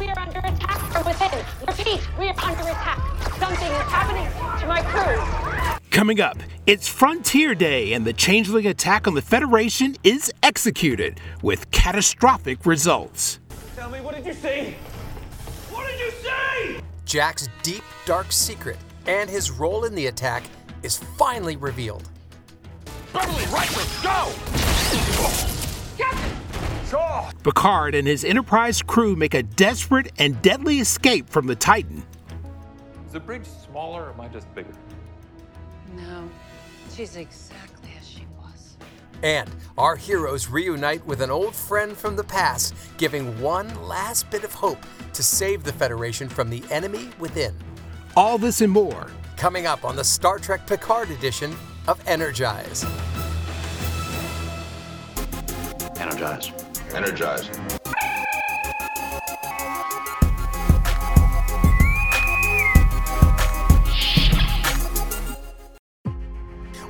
We are under attack from within. Repeat, we are under attack. Something is happening to my crew. Coming up, it's Frontier Day, and the changeling attack on the Federation is executed with catastrophic results. Tell me, what did you see? What did you see? Jack's deep, dark secret and his role in the attack is finally revealed. Beverly, right, let's go! Captain! Shaw! Picard and his Enterprise crew make a desperate and deadly escape from the Titan. Is the bridge smaller or am I just bigger? No, she's exactly as she was. And our heroes reunite with an old friend from the past, giving one last bit of hope to save the Federation from the enemy within. All this and more. Coming up on the Star Trek Picard edition of Energize. Energize. Energize.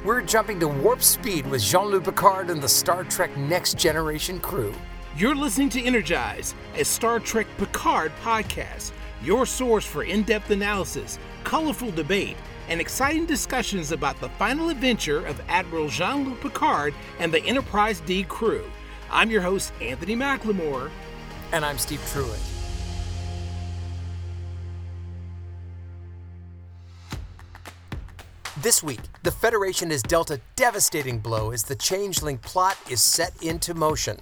We're jumping to warp speed with Jean Luc Picard and the Star Trek Next Generation crew. You're listening to Energize, a Star Trek Picard podcast, your source for in depth analysis, colorful debate, and exciting discussions about the final adventure of Admiral Jean Luc Picard and the Enterprise D crew. I'm your host, Anthony McLemore. And I'm Steve Truitt. This week, the Federation is dealt a devastating blow as the Changeling plot is set into motion.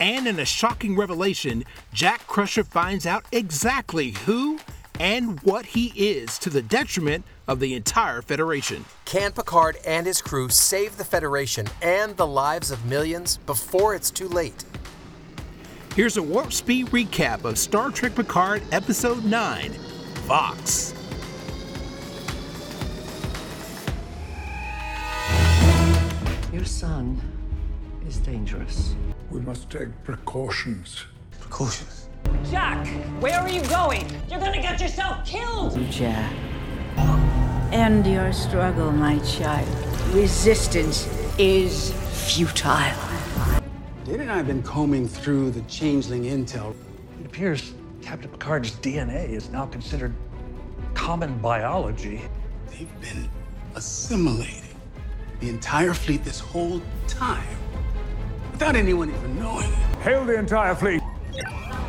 And in a shocking revelation, Jack Crusher finds out exactly who and what he is to the detriment of the entire Federation. Can Picard and his crew save the Federation and the lives of millions before it's too late? Here's a warp speed recap of Star Trek Picard Episode 9 Vox. Your son is dangerous. We must take precautions. Precautions. Jack, where are you going? You're gonna get yourself killed! Jack. End your struggle, my child. Resistance is futile. Data and I have been combing through the changeling intel. It appears Captain Picard's DNA is now considered common biology. They've been assimilating the entire fleet this whole time without anyone even knowing it. Hail the entire fleet!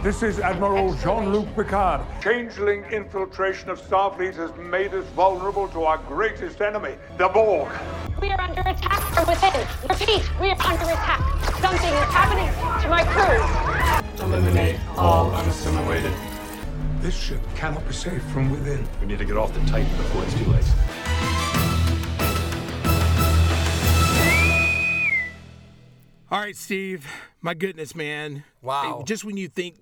This is Admiral Jean-Luc Picard. Changeling infiltration of Starfleet has made us vulnerable to our greatest enemy, the Borg. We are under attack from within. Repeat, we are under attack. Something is happening to my crew. Eliminate all unassimilated. This ship cannot be saved from within. We need to get off the Titan before it's too late. All right, Steve. My goodness, man. Wow. Just when you think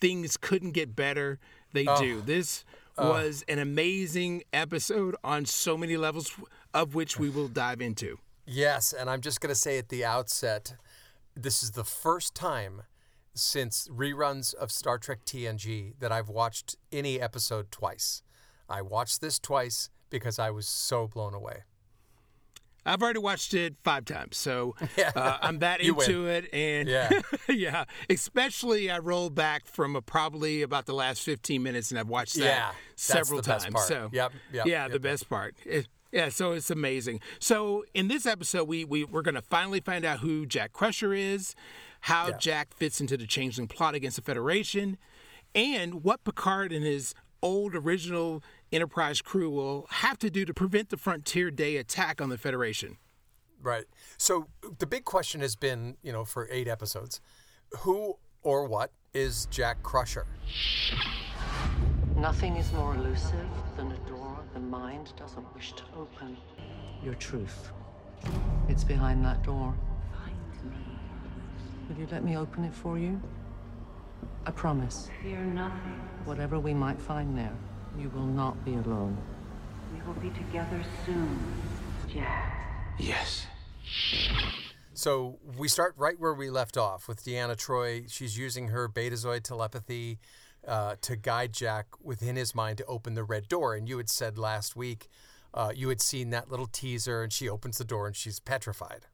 things couldn't get better, they Oh. do. This was an amazing episode on so many levels, of which we will dive into. Yes, and I'm just going to say at the outset this is the first time since reruns of Star Trek TNG that I've watched any episode twice. I watched this twice because I was so blown away. I've already watched it five times, so uh, I'm that You win. into it. And Yeah. yeah, especially I rolled back from a, probably about the last 15 minutes, and I've watched that Yeah, several times. part. So Yep, yep, yeah, yep, the best part. It- yeah, so it's amazing. So in this episode, we, we we're gonna finally find out who Jack Crusher is, how Yeah. Jack fits into the changeling plot against the Federation, and what Picard and his old original Enterprise crew will have to do to prevent the Frontier Day attack on the Federation. Right. So the big question has been, you know, for eight episodes, who or what is Jack Crusher? Nothing is more elusive than a door the mind doesn't wish to open. Your truth. It's behind that door. Find me. Will you let me open it for you? I promise. Fear nothing. Whatever we might find there, you will not be alone. We will be together soon, Jack. Yes. So we start right where we left off with Deanna Troi. She's using her Betazoid telepathy uh, to guide Jack within his mind to open the red door. And you had said last week uh, you had seen that little teaser, and she opens the door and she's petrified.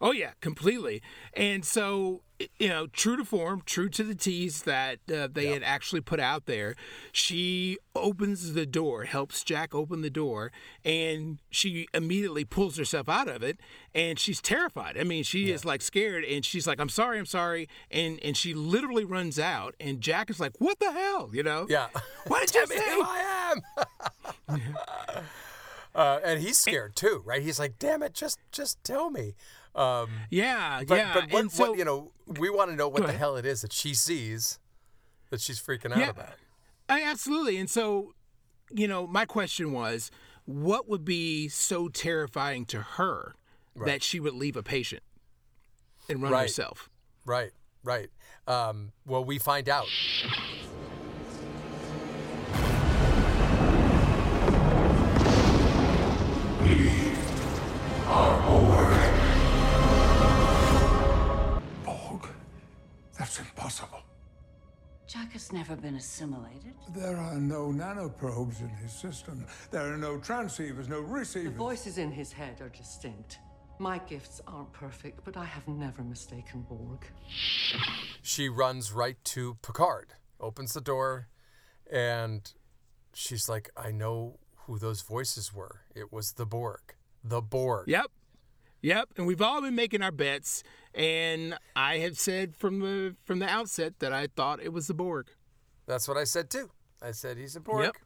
Oh yeah, completely. And so you know, true to form, true to the tease that uh, they yep. had actually put out there, she opens the door, helps Jack open the door, and she immediately pulls herself out of it, and she's terrified. I mean, she yeah. is like scared, and she's like, "I'm sorry, I'm sorry," and and she literally runs out, and Jack is like, "What the hell?" You know? Yeah. What did you say? Who I am. uh, and he's scared too, right? He's like, "Damn it, just just tell me." Um, yeah, but, yeah. But what, so, what, you know, we want to know what the hell it is that she sees that she's freaking out yeah, about. I, absolutely. And so, you know, my question was, what would be so terrifying to her right. that she would leave a patient and run right. herself? Right, right. Um, well, we find out. That's impossible. Jack has never been assimilated. There are no nanoprobes in his system. There are no transceivers, no receivers. The voices in his head are distinct. My gifts aren't perfect, but I have never mistaken Borg. She runs right to Picard, opens the door, and she's like, I know who those voices were. It was the Borg. The Borg. Yep. Yep, and we've all been making our bets, and I had said from the from the outset that I thought it was the Borg. That's what I said too. I said he's a Borg. Yep.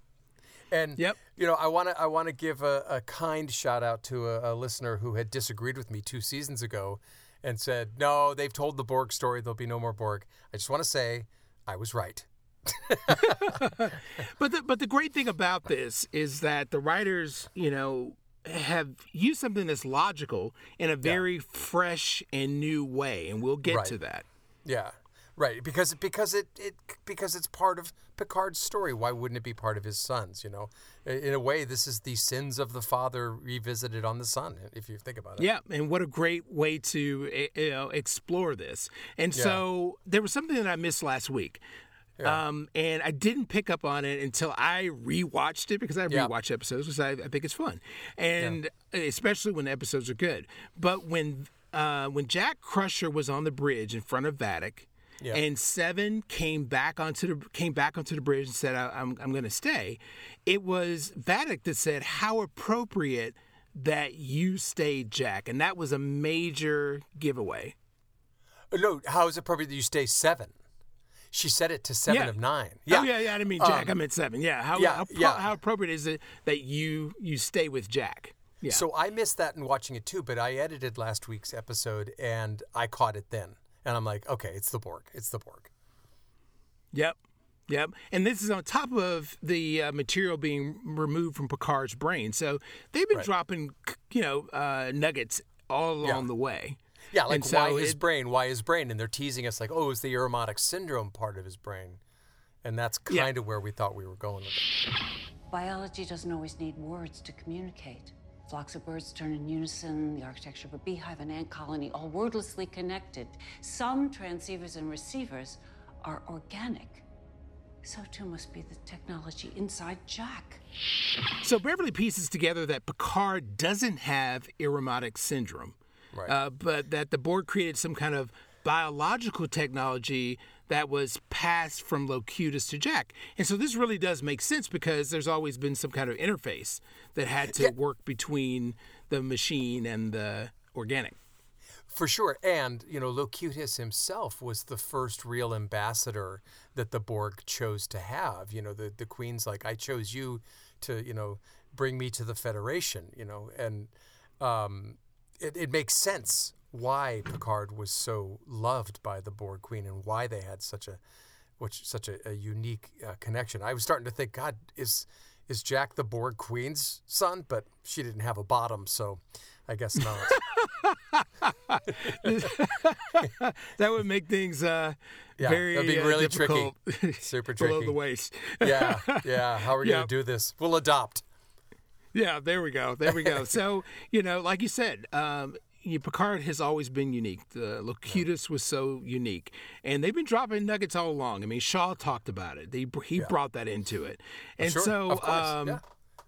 And yep. you know, I want to I want to give a, a, kind shout out to a, a, listener who had disagreed with me two seasons ago, and said, "No, they've told the Borg story. There'll be no more Borg." I just want to say, I was right. but the, but the great thing about this is that the writers, you know, have used something that's logical in a very yeah. fresh and new way, and we'll get right. to that. Yeah, right. Because because it, it because it's part of Picard's story. Why wouldn't it be part of his son's? You know, in a way, this is the sins of the father revisited on the son. If you think about it. Yeah, and what a great way to eh, you know explore this. And yeah. so there was something that I missed last week. Yeah. Um, and I didn't pick up on it until I rewatched it because I yeah. rewatch episodes because I, I, think it's fun, and yeah. especially when the episodes are good. But when uh, when Jack Crusher was on the bridge in front of Vadic, and Seven came back onto the came back onto the bridge and said, "I'm I'm going to stay," it was Vadic that said, "How appropriate." That you stayed, Jack, and that was a major giveaway. No, how is it appropriate that you stay seven? She said it to seven yeah. of nine. Yeah, oh, yeah, yeah. I didn't mean Jack. Um, I meant seven. Yeah. How yeah, how, yeah. how appropriate is it that you you stay with Jack? Yeah. So I missed that in watching it too, but I edited last week's episode and I caught it then, and I'm like, okay, it's the Borg. It's the Borg. Yep. Yep. And this is on top of the uh, material being removed from Picard's brain. So they've been right. dropping, you know, uh, nuggets all along yeah. the way. Yeah, like so why his it, brain? Why his brain? And they're teasing us like, oh, it's the Irumodic syndrome part of his brain, and that's kind yeah. of where we thought we were going with it. Biology doesn't always need words to communicate. Flocks of birds turn in unison, the architecture of a beehive, an ant colony, all wordlessly connected. Some transceivers and receivers are organic. So too must be the technology inside Jack. So Beverly pieces together that Picard doesn't have Irumodic syndrome. Right. Uh, but that the Borg created some kind of biological technology that was passed from Locutus to Jack. And so this really does make sense because there's always been some kind of interface that had to yeah. work between the machine and the organic. For sure. And, you know, Locutus himself was the first real ambassador that the Borg chose to have. You know, the, the Queen's like, I chose you to, you know, bring me to the Federation, you know, and um, it, it makes sense why Picard was so loved by the Borg Queen and why they had such a which such a, a unique uh, connection. I was starting to think, God, is is Jack the Borg Queen's son? But she didn't have a bottom, so I guess not. that would make things uh, yeah, very that'd be uh, really difficult tricky, super tricky. below the waist. yeah, yeah. How are we Yeah. gonna do this? We'll adopt. Yeah, there we go. There we go. so, you know, like you said, um, Picard has always been unique. The Locutus was so unique, and they've been dropping nuggets all along. I mean, Shaw talked about it. He he Yeah. brought that into it, and Sure, so of course, um, yeah.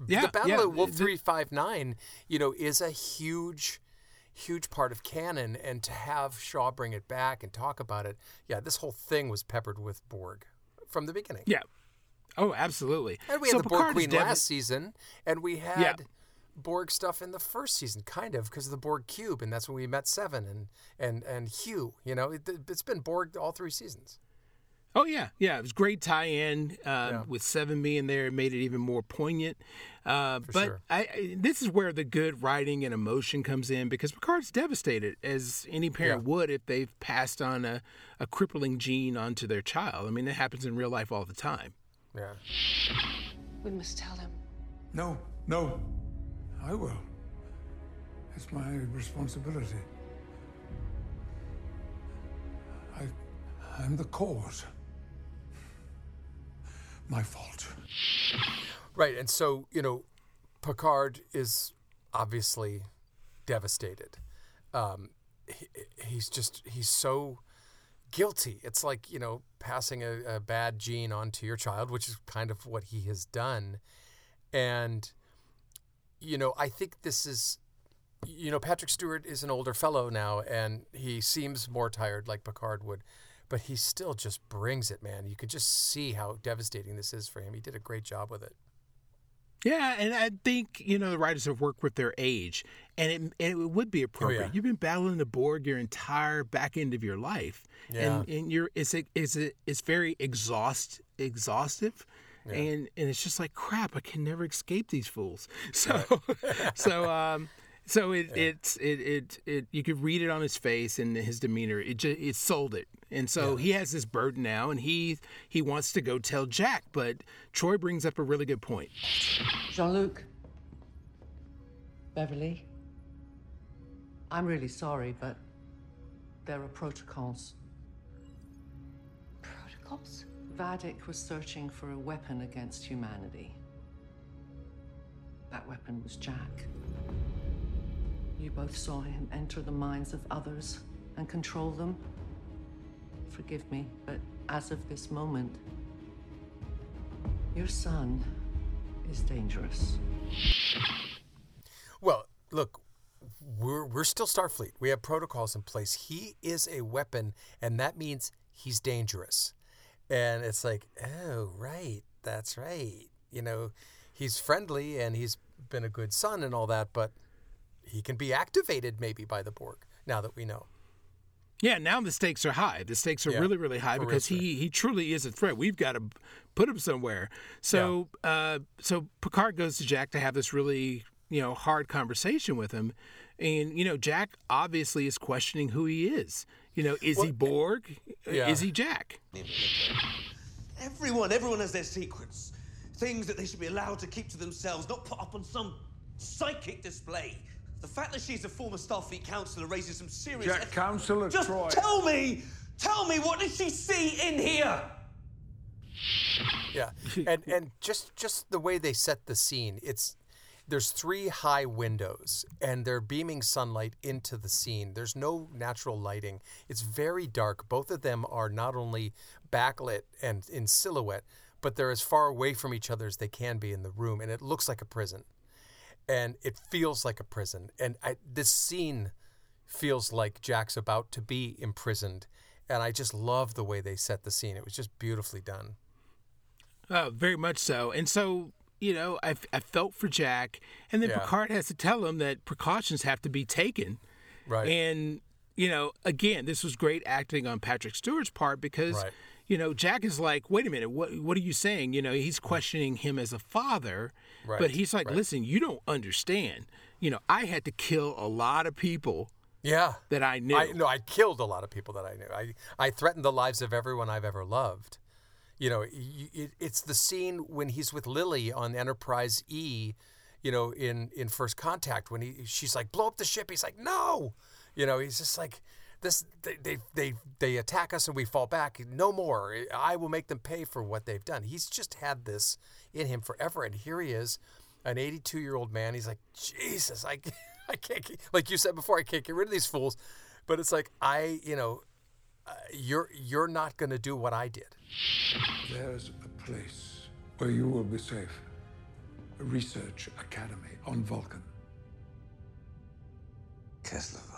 yeah, the Battle yeah, of Wolf three five nine, you know, is a huge huge part of canon, and to have Shaw bring it back and talk about it, yeah, this whole thing was peppered with Borg from the beginning. Yeah. Oh, absolutely. And we So had the Borg Queen last season, and we had Yeah. Borg stuff in the first season, kind of, because of the Borg cube, and that's when we met Seven and and and Hugh. You know, it, it's been Borg all three seasons. Oh yeah, yeah. It was great tie-in uh, with Seven being there. It made it even more poignant. Uh, but sure. I, I, this is where the good writing and emotion comes in because Picard's devastated, as any parent would if they've passed on a, a crippling gene onto their child. I mean, it happens in real life all the time. Yeah. We must tell him. No, no. I will. It's my responsibility. I, I'm the cause. My fault. Right, and so you know, Picard is obviously devastated. Um, he, he's just he's so guilty. It's like you know passing a, a bad gene onto your child, which is kind of what he has done. And you know, I think this is you know Patrick Stewart is an older fellow now, and he seems more tired, like Picard would. But he still just brings it, man. You can just see how devastating this is for him. He did a great job with it. Yeah, and I think you know the writers have worked with their age, and it, and it would be appropriate. yeah. You've been battling the Borg your entire back end of your life, and Yeah. and you're it's a, it's a, it's very exhaust exhaustive, Yeah. and and it's just like crap. I can never escape these fools. So so um so it it's it, it it you could read it on his face and his demeanor. It just it sold it, and so he has this burden now, and he he wants to go tell Jack, but Troi brings up a really good point. Jean Luc. Beverly. I'm really sorry, but there are protocols. Protocols? Vadic was searching for a weapon against humanity. That weapon was Jack. You both saw him enter the minds of others and control them. Forgive me, but as of this moment, your son is dangerous. Well, look, we're we're still Starfleet. We have protocols in place. He is a weapon, and that means he's dangerous. And it's like, oh, right, that's right. You know, he's friendly and he's been a good son and all that, but he can be activated maybe by the Borg. Now that we know. Yeah, now the stakes are high. The stakes are Yeah, really, really high because he he truly is a threat. We've got to put him somewhere. So uh, so Picard goes to Jack to have this really you know hard conversation with him, and you know Jack obviously is questioning who he is. You know, is he Borg? yeah. Is he Jack? Everyone, everyone has their secrets. Things that they should be allowed to keep to themselves, not put up on some psychic display. The fact that she's a former Starfleet counselor raises some serious. Jack Counselor Just Troi. tell me, tell me, what did she see in here? Yeah, and and just just the way they set the scene, it's there's three high windows and they're beaming sunlight into the scene. There's no natural lighting. It's very dark. Both of them are not only backlit and in silhouette, but they're as far away from each other as they can be in the room, and it looks like a prison, and it feels like a prison. And I, this scene feels like Jack's about to be imprisoned, and I just love the way they set the scene. It was just beautifully done. Oh, very much so. And so, you know, I, I felt for Jack. And then Yeah. Picard has to tell him that precautions have to be taken. Right. And, you know, again, this was great acting on Patrick Stewart's part because, Right. You know, Jack is like, wait a minute, what, what are you saying? You know, he's mm-hmm. questioning him as a father. But he's like, right. listen, you don't understand. You know, I had to kill a lot of people Yeah. that I knew. I no, I killed a lot of people that I knew. I I threatened the lives of everyone I've ever loved. You know, it, it's the scene when he's with Lily on Enterprise E. You know, in in First Contact when he she's like blow up the ship. He's like no. You know, he's just like this. They they they, they attack us and we fall back. No more. I will make them pay for what they've done. He's just had this in him forever, and here he is, an 82 year old man. He's like Jesus. I I can't get- like you said before. I can't get rid of these fools. But it's like I you know. Uh, you're you're not going to do what I did. There's a place where you will be safe. A research academy on Vulcan. Keslova.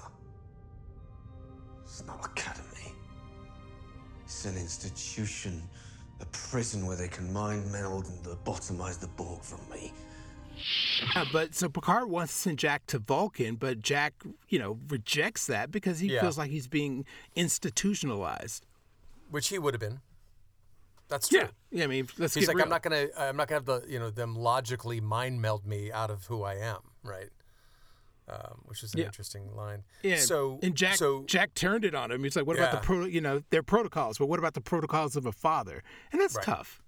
It's academy. It's an institution, a prison where they can mind meld and lobotomize the Borg from me. Yeah, but so Picard wants to send Jack to Vulcan, but Jack, you know, rejects that because he Yeah. feels like he's being institutionalized. Which he would have been. That's true. Yeah, yeah. I mean, let's He's get like, real. I'm not gonna, I'm not gonna have the, you know, them logically mind meld me out of who I am, right? Um, which is an Yeah. interesting line. Yeah. So and Jack, so Jack turned it on him. He's like, "What about the pro? You know, their protocols, but what about the protocols of a father?" And that's Right. tough.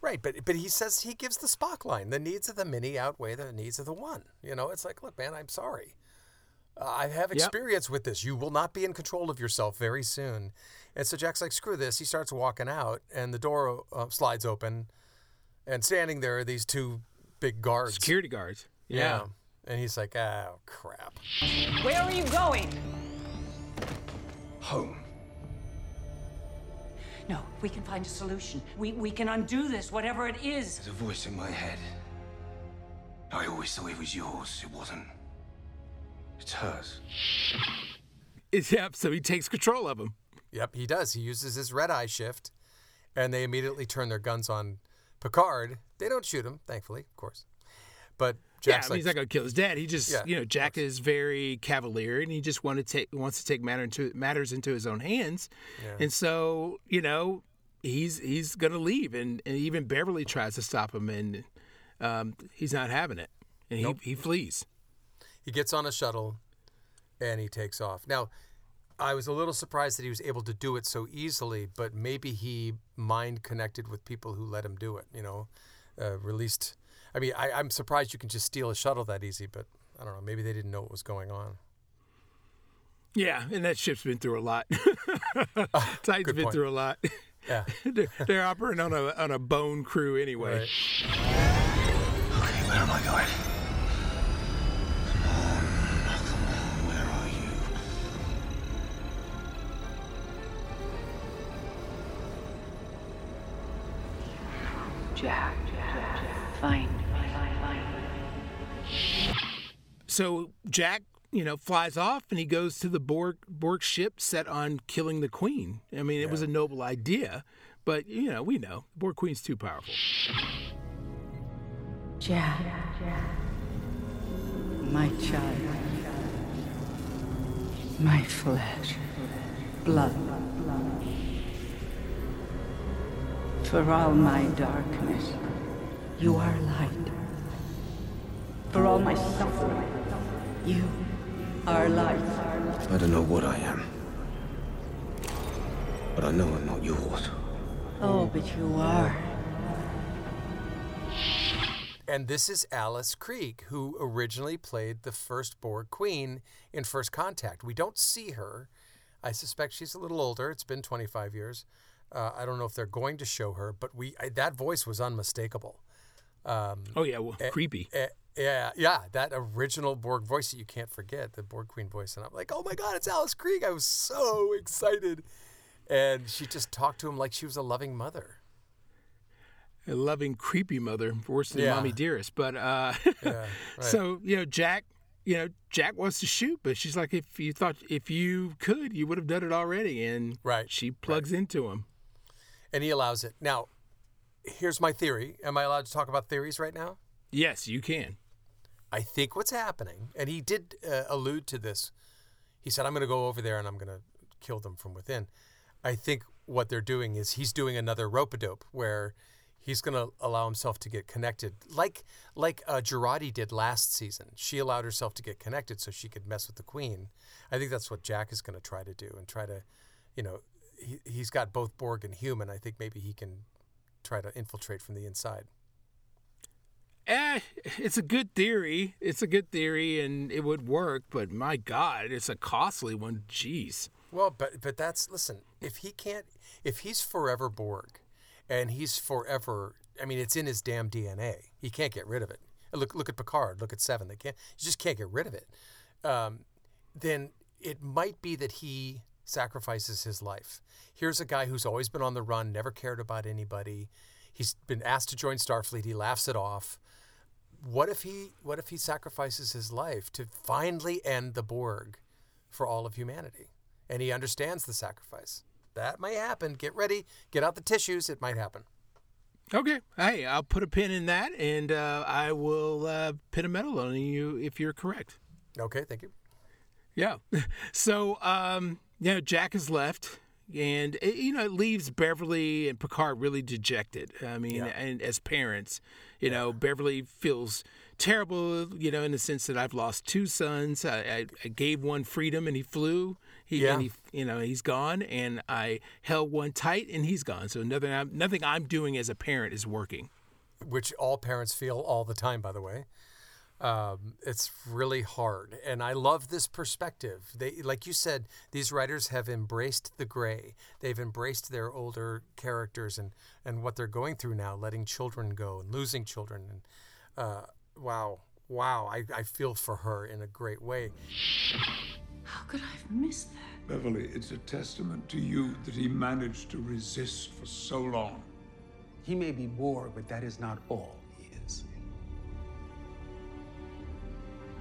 Right, but but he says he gives the Spock line. The needs of the many outweigh the needs of the one. You know, it's like, look, man, I'm sorry. Uh, I have Yep. experience with this. You will not be in control of yourself very soon. And so Jack's like, screw this. He starts walking out, and the door uh, slides open, and standing there are these two big guards, Security guards. Yeah. And he's like, oh crap. Where are you going? Home. No, we can find a solution. We, we can undo this, whatever it is. There's a voice in my head. I always thought it was yours. It wasn't. It's hers. It's, yep. So he takes control of him. Yep, he does. He uses his red eye shift, and they immediately turn their guns on Picard. They don't shoot him, thankfully, of course. But yeah, I mean, he's not going to kill his dad. He just, Yeah, you know, Jack is very cavalier, and he just want to take wants to take matter into matters into his own hands, Yeah. and so you know he's he's going to leave, and, and even Beverly tries to stop him, and um, he's not having it, and Nope. he he flees. he gets on a shuttle, and he takes off. Now, I was a little surprised that he was able to do it so easily, but maybe he mind connected with people who let him do it. You know, uh, released. I mean, I, I'm surprised you can just steal a shuttle that easy, but I don't know. Maybe they didn't know what was going on. Yeah, and that ship's been through a lot. Ah, Titan's good been point. through a lot. Yeah. they're, they're operating on a on a bone crew anyway. Right. Okay, where am So Jack, you know, flies off and he goes to the Borg Borg ship set on killing the Queen. I mean, it was a noble idea, but you know, we know the Borg Queen's too powerful. Jack, my child, my flesh, blood. For all my darkness, you are light. For all my suffering, you are light. I don't know what I am. But I know I'm not yours. Oh, but you are. And this is Alice Krige, who originally played the first Borg Queen in First Contact. We don't see her. I suspect she's a little older. It's been 25 years. Uh, I don't know if they're going to show her, but we I, that voice was unmistakable. Um, Oh yeah, well, eh, creepy. eh, yeah, yeah, that original Borg voice that you can't forget, the Borg Queen voice. And I'm like, oh my God, it's Alice Krige. I was so excited. And she just talked to him like she was a loving mother. A loving, creepy mother, worse than Yeah. mommy dearest. But uh, Yeah, right. so you know, Jack, you know, Jack wants to shoot, but she's like, if you thought if you could, you would have done it already. And Right, she plugs into him. And he allows it. Now, here's my theory. Am I allowed to talk about theories right now? Yes, you can. I think what's happening, and he did uh, allude to this. He said, "I'm going to go over there and I'm going to kill them from within." I think what they're doing is he's doing another rope a dope where he's going to allow himself to get connected, like like uh, Jurati did last season. She allowed herself to get connected so she could mess with the queen. I think that's what Jack is going to try to do and try to, you know, he, he's got both Borg and human. I think maybe he can try to infiltrate from the inside. Eh, it's a good theory. It's a good theory, and it would work. But my God, it's a costly one. Jeez. Well, but but that's listen. If he can't, if he's forever Borg, and he's forever, I mean, it's in his damn DNA. He can't get rid of it. Look look at Picard. Look at Seven. They can't. You just can't get rid of it. Um, then it might be that he sacrifices his life. Here's a guy who's always been on the run, never cared about anybody. He's been asked to join Starfleet. He laughs it off. What if he what if he sacrifices his life to finally end the Borg for all of humanity? And he understands the sacrifice. That might happen. Get ready. Get out the tissues. It might happen. Okay. Hey, I'll put a pin in that, and uh, I will uh, pin a medal on you if you're correct. Okay. Thank you. Yeah. So, um, you know, Jack has left, and it, you know, it leaves Beverly and Picard really dejected. I mean, Yeah. and as parents, you know, Beverly feels terrible, you know, in the sense that I've lost two sons. I, I, I gave one freedom, and he flew. He, Yeah. and he, you know, he's gone, and I held one tight, and he's gone. So nothing, I'm, nothing I'm doing as a parent is working. which all parents feel all the time, by the way. Um, it's really hard, and I love this perspective. They, like you said, these writers have embraced the gray. They've embraced their older characters and and what they're going through now, letting children go and losing children. And uh, wow, wow, I, I feel for her in a great way. How could I have missed that? Beverly, it's a testament to you that he managed to resist for so long. He may be Borg, but that is not all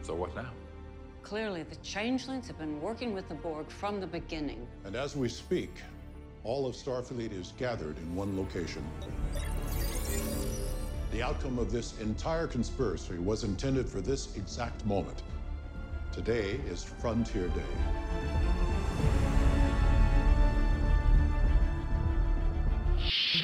So what now? Clearly, the changelings have been working with the Borg from the beginning. And as we speak, all of Starfleet is gathered in one location. The outcome of this entire conspiracy was intended for this exact moment. Today is Frontier Day.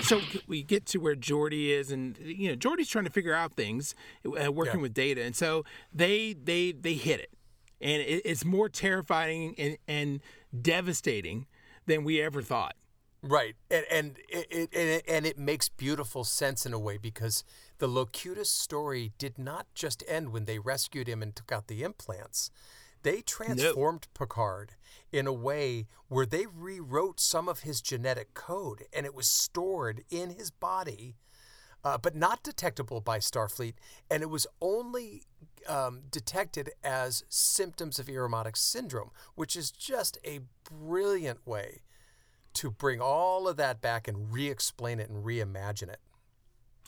So we get to where Geordi is, and you know Geordi's trying to figure out things, uh, working Yeah. with Data, and so they they they hit it, and it, it's more terrifying and, and devastating than we ever thought. Right, and and it, it and it and it makes beautiful sense in a way because the Locutus story did not just end when they rescued him and took out the implants. They transformed Picard in a way where they rewrote some of his genetic code, and it was stored in his body, uh, but not detectable by Starfleet, and it was only um, detected as symptoms of Irumodic syndrome, which is just a brilliant way to bring all of that back and re-explain it and reimagine it.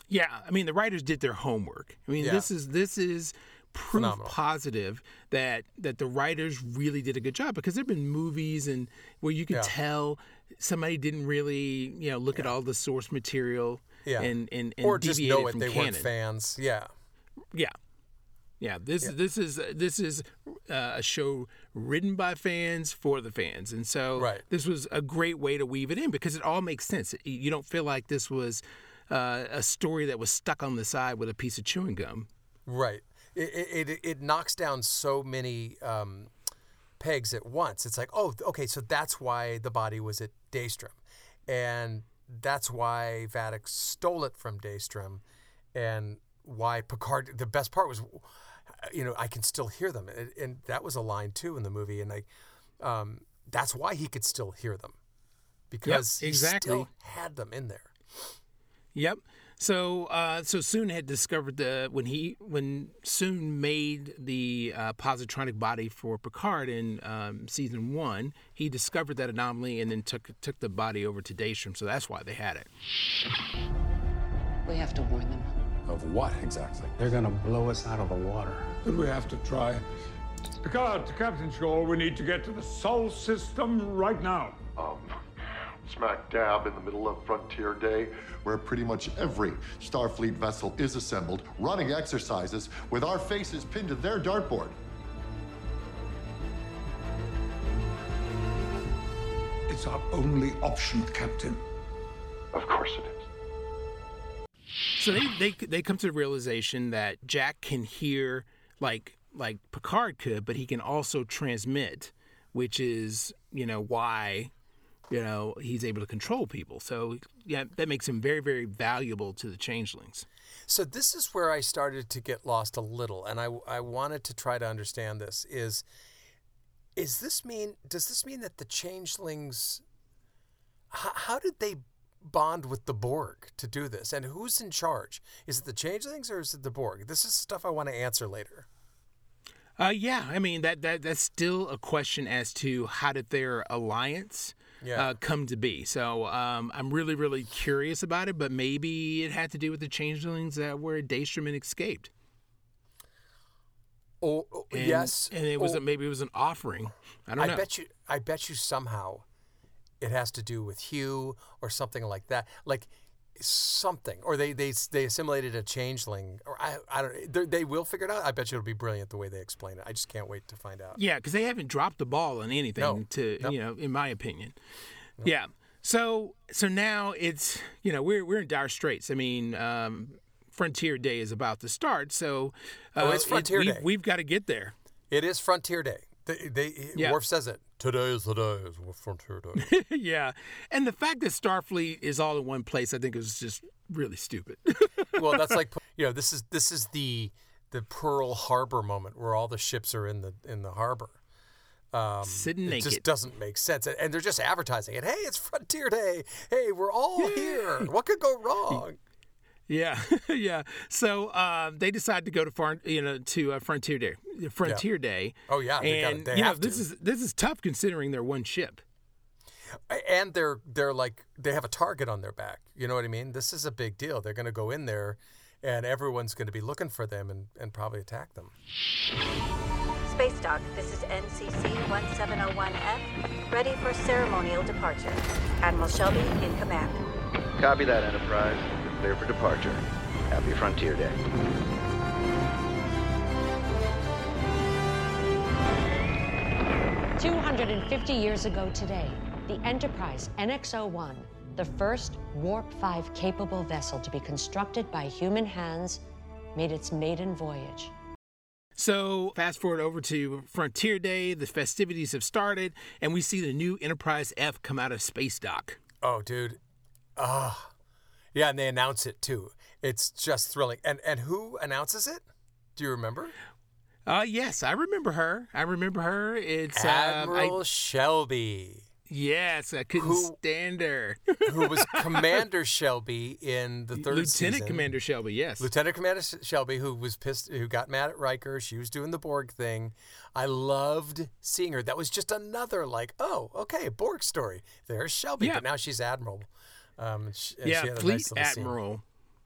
Yeah, I mean the writers did their homework. I mean Yeah. this is this is proof Phenomenal. positive that that the writers really did a good job because there've been movies and where you could Yeah. tell somebody didn't really you know look at all the source material Yeah. and and, and or just know it from they canon. weren't fans. Yeah. Yeah. Yeah, this this is this is uh, a show written by fans for the fans, and so Right. this was a great way to weave it in because it all makes sense. You don't feel like this was uh, a story that was stuck on the side with a piece of chewing gum. Right. It it, it, knocks down so many um, pegs at once. It's like, oh, okay, so that's why the body was at Daystrom, and that's why Vadic stole it from Daystrom, and why Picard. The best part was, you know, I can still hear them, and, and that was a line too in the movie, and I, um, that's why he could still hear them, because he exactly. still had them in there. Yep. So, uh, so Soong had discovered the when he when Soong made the uh, positronic body for Picard in um, season one, he discovered that anomaly and then took took the body over to Daystrom. So that's why they had it. We have to warn them. Of what exactly? They're gonna blow us out of the water. But we have to try. Picard, to Captain Shaw, we need to get to the Sol system right now. Um, smack dab in the middle of Frontier Day, where pretty much every Starfleet vessel is assembled, running exercises with our faces pinned to their dartboard. It's our only option, Captain. Of course it is. So they, they they come to the realization that Jack can hear like like Picard could, but he can also transmit, which is you know why you know he's able to control people. So yeah, that makes him very very valuable to the changelings. So this is where I started to get lost a little, and I I wanted to try to understand this. Is is this mean? Does this mean that the changelings? How, how did they bond with the Borg to do this, and who's in charge? Is it the changelings or is it the Borg? This is stuff I want to answer later. Uh, yeah, I mean that that that's still a question as to how did their alliance Yeah. uh, come to be. So um, I'm really really curious about it, but maybe it had to do with the changelings that were Daystrom and escaped. Oh, oh, And- yes. and it was Oh. a, maybe it was an offering. I don't know. bet you. I bet you somehow, it has to do with Hugh or something like that. Like something, or they they they assimilated a changeling, or I I don't. They, they will figure it out. I bet you it'll be brilliant the way they explain it. I just can't wait to find out. Yeah, because they haven't dropped the ball on anything. No. To Nope. you know, in my opinion. Yeah. So so now it's you know we're we're in dire straits. I mean, um, Frontier Day is about to start, so uh, Oh, it's it- Frontier we've, Day. We've got to get there. It is Frontier Day. They, they Yeah. Worf says it. Today is the day. It's Frontier Day. yeah, and the fact that Starfleet is all in one place, I think, is just really stupid. well, that's like you know this is this is the the Pearl Harbor moment where all the ships are in the in the harbor. Um, Sitting it just doesn't make sense, and, and they're just advertising it. Hey, it's Frontier Day. Hey, we're all here. What could go wrong? Yeah, yeah. So um, they decide to go to far, you know, to uh, Frontier Day. Frontier Day. Oh, yeah, they gotta- and they you know, have this is this is tough considering they're one ship. And they're they're like they have a target on their back. You know what I mean? This is a big deal. They're going to go in there, and everyone's going to be looking for them and, and probably attack them. Space Dock, this is NCC 1701F, ready for ceremonial departure. Admiral Shelby in command. Copy that, Enterprise. You're clear for departure. Happy Frontier Day. Two hundred and fifty years ago today, the Enterprise NX-01, the first Warp 5 capable vessel to be constructed by human hands, made its maiden voyage. So fast forward over to Frontier Day. The festivities have started, and we see the new Enterprise F come out of space dock. Oh, dude. Ah. Yeah, and they announce it too. It's just thrilling. And and who announces it? Do you remember? Uh yes, I remember her. I remember her. It's Admiral um, I, Shelby. Yes, I couldn't Who- stand her. who was Commander Shelby in the third Lieutenant season. Commander Shelby. Yes. Lieutenant Commander Shelby, who was pissed, who got mad at Riker. She was doing the Borg thing. I loved seeing her. That was just another like, oh, okay, Borg story. There's Shelby, Yeah. but now she's Admiral. Um, and she, and yeah, Fleet nice little scene. Admiral.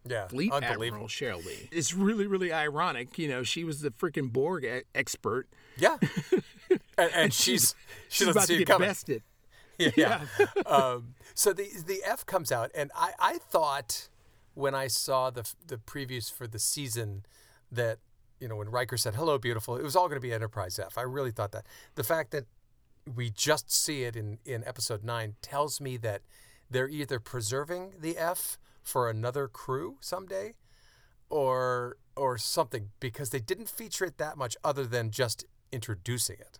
Yeah, Fleet unbelievable. Admiral Shelby. It's really, really ironic. You know, she was the freaking Borg e- expert. Yeah, and, and she's she she's doesn't about to get coming. bested. Yeah. um, so the the F comes out, and I, I thought when I saw the the previews for the season that you know when Riker said "Hello, beautiful," it was all going to be Enterprise F. I really thought that. The fact that we just see it in in episode nine tells me that they're either preserving the F for another crew someday, or or something because they didn't feature it that much other than just introducing it.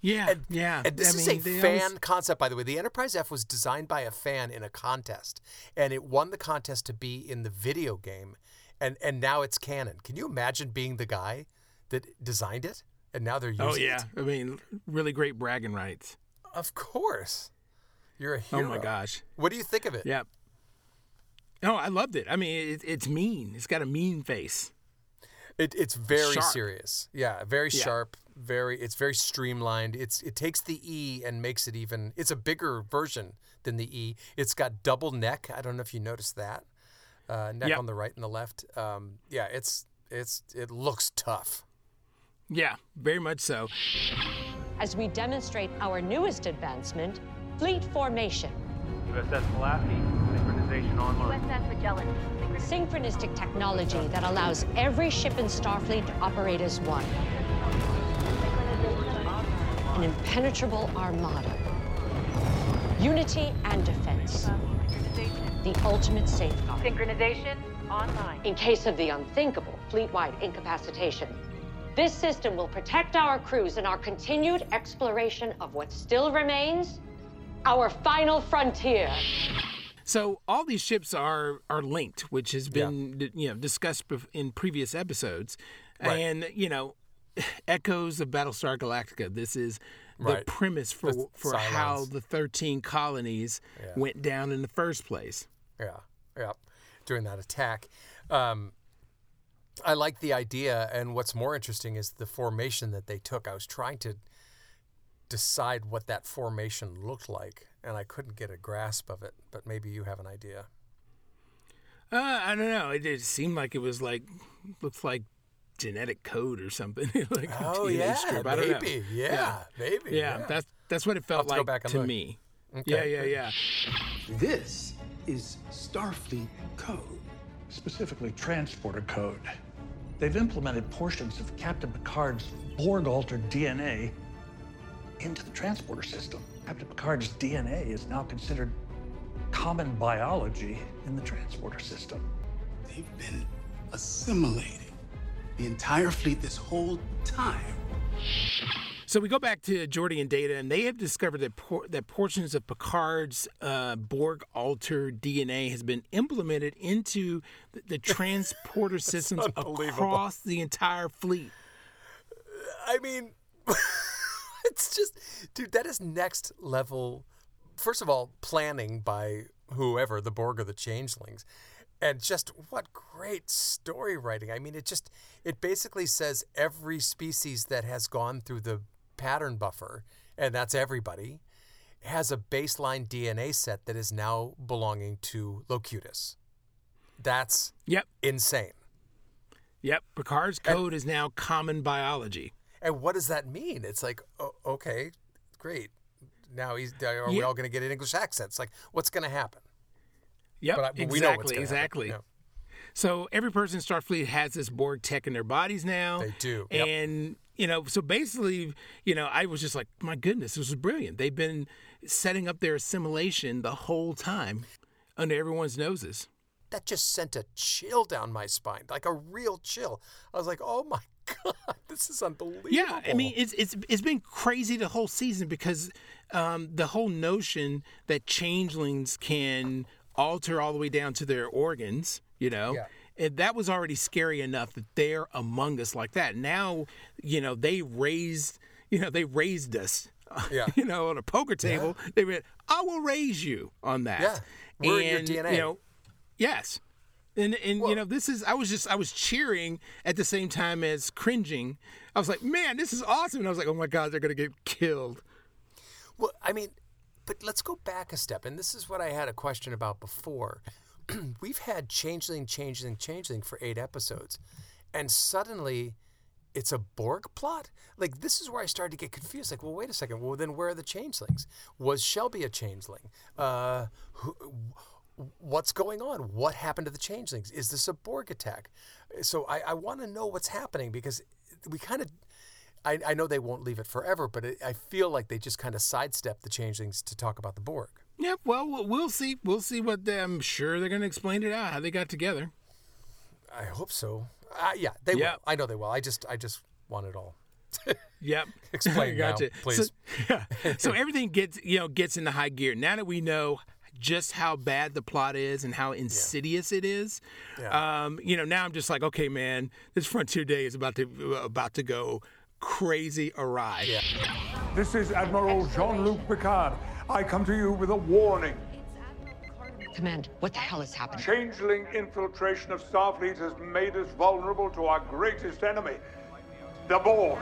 Yeah, yeah. And this I is mean, a fan always- concept, by the way. The Enterprise F was designed by a fan in a contest, and it won the contest to be in the video game, and and now it's canon. Can you imagine being the guy that designed it, and now they're oh, using it. Oh yeah, it? I mean, really great bragging rights. Of course, you're a Oh my gosh. What do you think of it? Yeah. No, I loved it. I mean, it, it's mean. It's got a mean face. It, it's very Sharp. serious. Yeah, very Yeah. sharp. Very. It's very streamlined. It's it takes the E and makes it even. It's a bigger version than the E. It's got double neck. I don't know if you noticed that. Uh, neck Yep. on the right and the left. Um, yeah, it's it's it looks tough. Yeah, very much so. As we demonstrate our newest advancement, fleet formation. USS Pulaski, synchronization online. USS Magellan. Synchronistic technology that allows every ship in Starfleet to operate as one. An impenetrable armada. Unity and defense. The ultimate safeguard. Synchronization online. In case of the unthinkable fleet-wide incapacitation, this system will protect our crews in our continued exploration of what still remains our final frontier. So all these ships are are linked, which has been d- you know discussed in previous episodes, Right. and you know echoes of Battlestar Galactica. This is the Right. premise for The for how the thirteen colonies Yeah. went down in the first place. Yeah, yeah. During that attack, um, I like the idea, and what's more interesting is the formation that they took. I was trying to decide what that formation looked like, and I couldn't get a grasp of it. But maybe you have an idea. Uh, I don't know. It, it seemed like it was like looks like genetic code or something. like a Oh, DNA yeah, strip. I don't know. maybe. Yeah, maybe, Yeah, yeah. that's that's what it felt like back to look. me. Okay. Yeah, yeah, yeah. This is Starfleet code. Specifically, transporter code. They've implemented portions of Captain Picard's Borg altered DNA into the transporter system. Captain Picard's DNA is now considered common biology in the transporter system. They've been assimilating the entire fleet this whole time. So we go back to Geordi and Data, and they have discovered that por- that portions of Picard's uh, Borg altered DNA has been implemented into the, the transporter systems across the entire fleet. I mean, it's just, dude, that is next level. First of all, planning by whoever, the Borg or the Changelings. And just what great story writing. I mean, it just, it basically says every species that has gone through the pattern buffer, and that's everybody, has a baseline DNA set that is now belonging to Locutus. That's Yep. insane. Yep. Picard's code is now common biology. And what does that mean? It's like, oh, okay, great. Now he's are we Yeah. all going to get an English accent? It's like, what's going to happen? Yep. But I- but exactly. we know what's gonna happen, exactly. yeah. So every person in Starfleet has this Borg tech in their bodies now. They do, yep. And you know, so basically, you know, I was just like, my goodness, this was brilliant. They've been setting up their assimilation the whole time under everyone's noses. That just sent a chill down my spine, like a real chill. I was like, oh my god, this is unbelievable. Yeah, I mean, it's it's it's been crazy the whole season because um, the whole notion that changelings can alter all the way down to their organs, you know, Yeah. and that was already scary enough that they're among us like that. Now, you know, they raised, you know, they raised us. Yeah. you know, on a poker table, they went, "I will raise you on that." Yeah. We're in your And, DNA. You know, yes. And and you know this is I was just I was cheering at the same time as cringing. I was like, man, this is awesome. And I was like, oh my god, they're gonna get killed. Well, I mean, but let's go back a step. And this is what I had a question about before. We've had Changeling, Changeling, Changeling for eight episodes. And suddenly it's a Borg plot? Like, this is where I started to get confused. Like, well, wait a second. Well, then where are the Changelings? Was Shelby a Changeling? Uh, who, what's going on? What happened to the Changelings? Is this a Borg attack? So I, I want to know what's happening because we kind of. I, I know they won't leave it forever, but it, I feel like they just kind of sidestep the changelings to talk about the Borg. Yeah, well, we'll- see. We'll see what they, I'm sure they're gonna explain it out how they got together. I hope so. Uh, yeah, they Yeah. will. I know they will. I just I just want it all. Yep. Explain now, please. So, yeah. so everything gets you know gets into high gear now that we know just how bad the plot is and how insidious it is. Um, you know, now I'm just like, okay, man, this Frontier Day is about to about to go crazy awry. This is Admiral Jean-Luc Picard. I come to you with a warning. Command, what the hell is happening? Changeling infiltration of Starfleet has made us vulnerable to our greatest enemy, the Borg.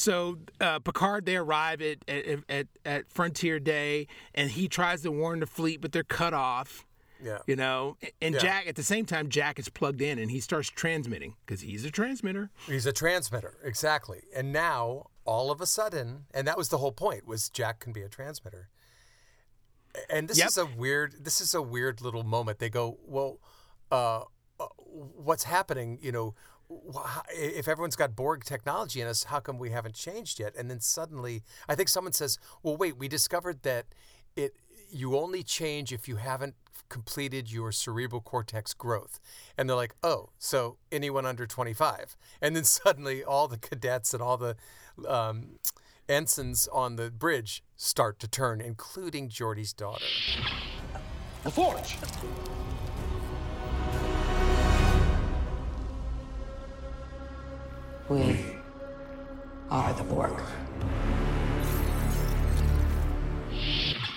So uh, Picard, they arrive at, at at at Frontier Day, and he tries to warn the fleet, but they're cut off. Yeah. You know, and Yeah. Jack at the same time, Jack is plugged in, and he starts transmitting because he's a transmitter. He's a transmitter, exactly. And now all of a sudden, and that was the whole point was Jack can be a transmitter. And this Yep. is a weird. This is a weird little moment. They go, well, uh, uh, what's happening? You know, if everyone's got Borg technology in us, how come we haven't changed yet? And then suddenly, I think someone says, well, wait, we discovered that it you only change if you haven't completed your cerebral cortex growth. And they're like, oh, so anyone under 25. And then suddenly all the cadets and all the um, ensigns on the bridge start to turn, including Geordi's daughter. The Forge! We are the Borg.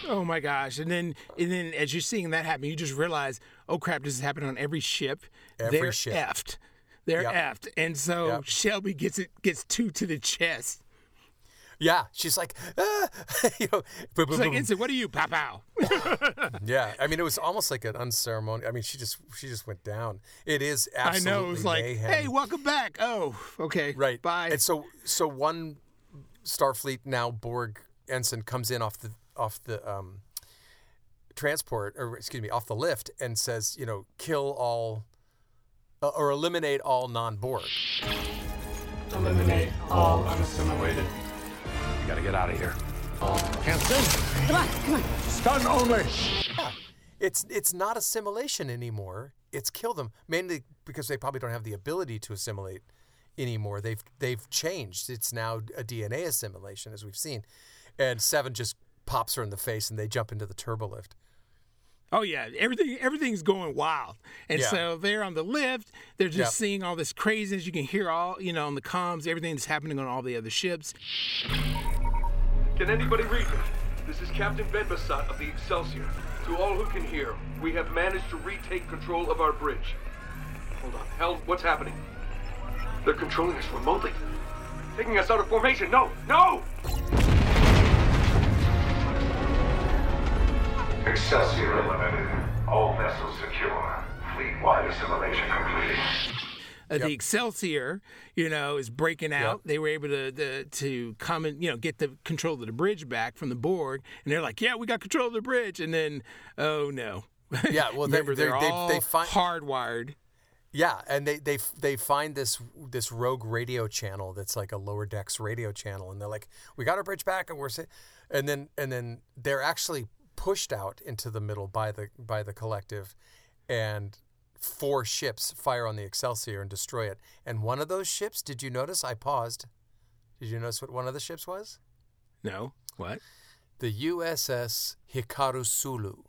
Oh my gosh! And then and then as you're seeing that happen, you just realize, oh crap, this is happening on every ship. Every They're ship. effed. They're Yep. effed, and so Yep. Shelby gets it gets two to the chest. Yeah, she's like, ah! you know, boom, boom, like boom. instant. What are you, pow pow? yeah. I mean, it was almost like an unceremonious. I mean, she just she just went down. It is I absolutely know. It was like, mayhem. hey, welcome back. Oh, okay. Right. Bye. And so so one Starfleet now Borg ensign comes in off the off the um, transport or excuse me off the lift and says, you know, kill all uh, or eliminate all non-Borg. Eliminate all unassimilated. You gotta get out of here. Can't think. Come on, come on. Stun only. It's it's not assimilation anymore. It's kill them mainly because they probably don't have the ability to assimilate anymore. They've they've changed. It's now a DNA assimilation as we've seen. And Seven just pops her in the face and they jump into the turbo lift. Oh yeah, everything everything's going wild, and Yeah. so they're on the lift. They're just Yep. seeing all this craziness. You can hear all you know on the comms, everything that's happening on all the other ships. Can anybody read me? This is Captain Ben Bassat of the Excelsior. To all who can hear, we have managed to retake control of our bridge. Hold on, hell, what's happening? They're controlling us remotely. Taking us out of formation. No, no! Excelsior eliminated. All vessels secure. Fleet-wide assimilation complete. Uh, The Excelsior, you know, is breaking out. They were able to, to to come and you know get the control of the bridge back from the Borg, and they're like, "Yeah, we got control of the bridge." And then, oh no, Yeah, well, they- remember they- they're they- all they find- hardwired. Yeah, and they they they find this this rogue radio channel that's like a lower decks radio channel, and they're like, "We got our bridge back, and we're," sa-. and then and then they're actually pushed out into the middle by the by the collective, and four ships fire on the Excelsior and destroy it. And one of those ships, did you notice? I paused. Did you notice what one of the ships was? No, what? The USS Hikaru Sulu.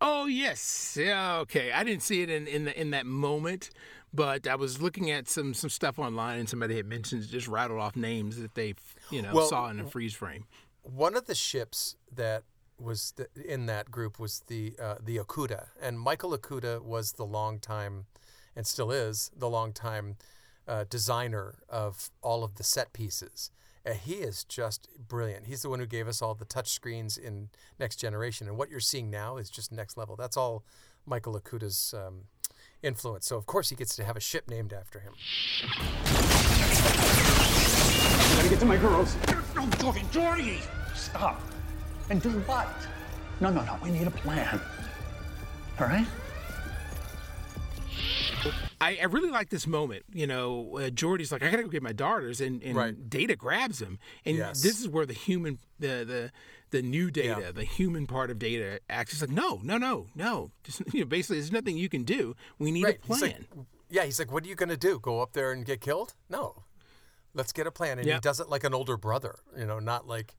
Oh yes, yeah, okay. I didn't see it in in the, in that moment, but I was looking at some some stuff online, and somebody had mentioned just rattled off names that they you know Well, saw in a freeze frame. One of the ships that was th- in that group was the uh, the Okuda, and Michael Okuda was the longtime, and still is the longtime uh, designer of all of the set pieces. And he is just brilliant. He's the one who gave us all the touch screens in Next Generation, and what you're seeing now is just next level. That's all Michael Okuda's um, influence. So of course he gets to have a ship named after him. Gotta get to my girls. No, Geordi, Geordi! Stop. And do what? No, no, no. We need a plan. All right? I, I really like this moment. You know, uh, Geordi's like, I gotta go get my daughters, and, and Right. Data grabs him, and Yes. this is where the human, the the the new Data, the human part of Data, acts. He's like, no, no, no, no. Just, you know, basically, there's nothing you can do. We need Right. a He's plan. like, yeah, he's like, what are you going to do? Go up there and get killed? No. Let's get a plan. And he does it like an older brother, you know, not like,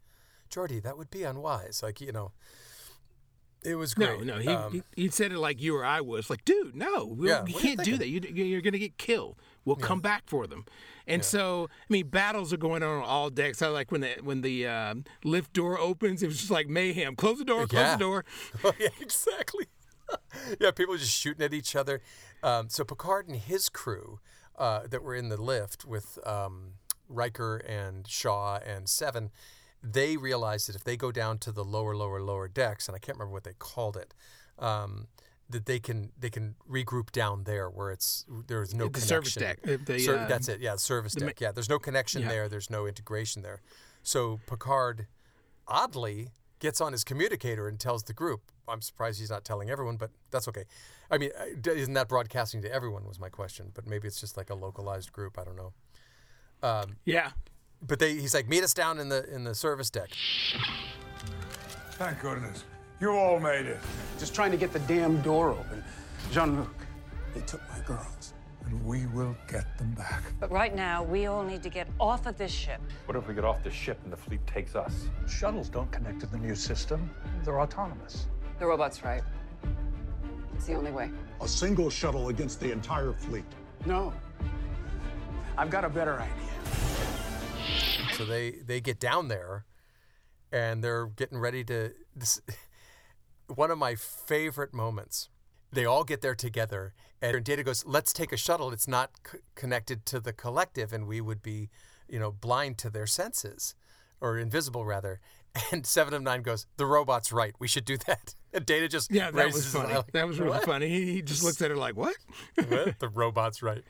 Geordi, that would be unwise. Like, you know, it was great. no, he, Um, he he said it like you or I was. Like, dude, no, we- Yeah, you are you can't do that. You, you're gonna get killed. We'll come back for them. And so, I mean, battles are going on on all decks. I like when the when the um, lift door opens. It was just like mayhem. Close the door. Close Yeah. the door. Oh, yeah, exactly. yeah, people just shooting at each other. Um, so Picard and his crew uh, that were in the lift with um, Riker and Shaw and Seven, they realized that if they go down to the lower, lower, lower decks, and I can't remember what they called it, um, that they can they can regroup down there where it's there's no The connection. service deck, uh, the, Ser- um, that's it. Yeah, the service the ma- deck. yeah, there's no connection Yeah. there. There's no integration there. So Picard oddly gets on his communicator and tells the group. I'm surprised he's not telling everyone, but that's okay. I mean, uh, isn't that broadcasting to everyone? Was my question, but maybe it's just like a localized group. I don't know. Um, Yeah. But they, he's like, meet us down in the in the service deck. Thank goodness. You all made it. Just trying to get the damn door open. Jean Luc, they took my girls. And we will get them back. But right now, we all need to get off of this ship. What if we get off this ship and the fleet takes us? Shuttles don't connect to the new system. They're autonomous. The robot's right. It's the only way. A single shuttle against the entire fleet. No. I've got a better idea. So they they get down there, and they're getting ready to. This, one of my favorite moments. They all get there together, and Data goes, "Let's take a shuttle. It's not c- connected to the collective, and we would be, you know, blind to their senses." or invisible rather. And Seven of Nine goes, "The robot's right. We should do that." And Data just Yeah, that was funny. like, That was really "What?" funny. He, he just looks at her like, "What?" What? the robot's right.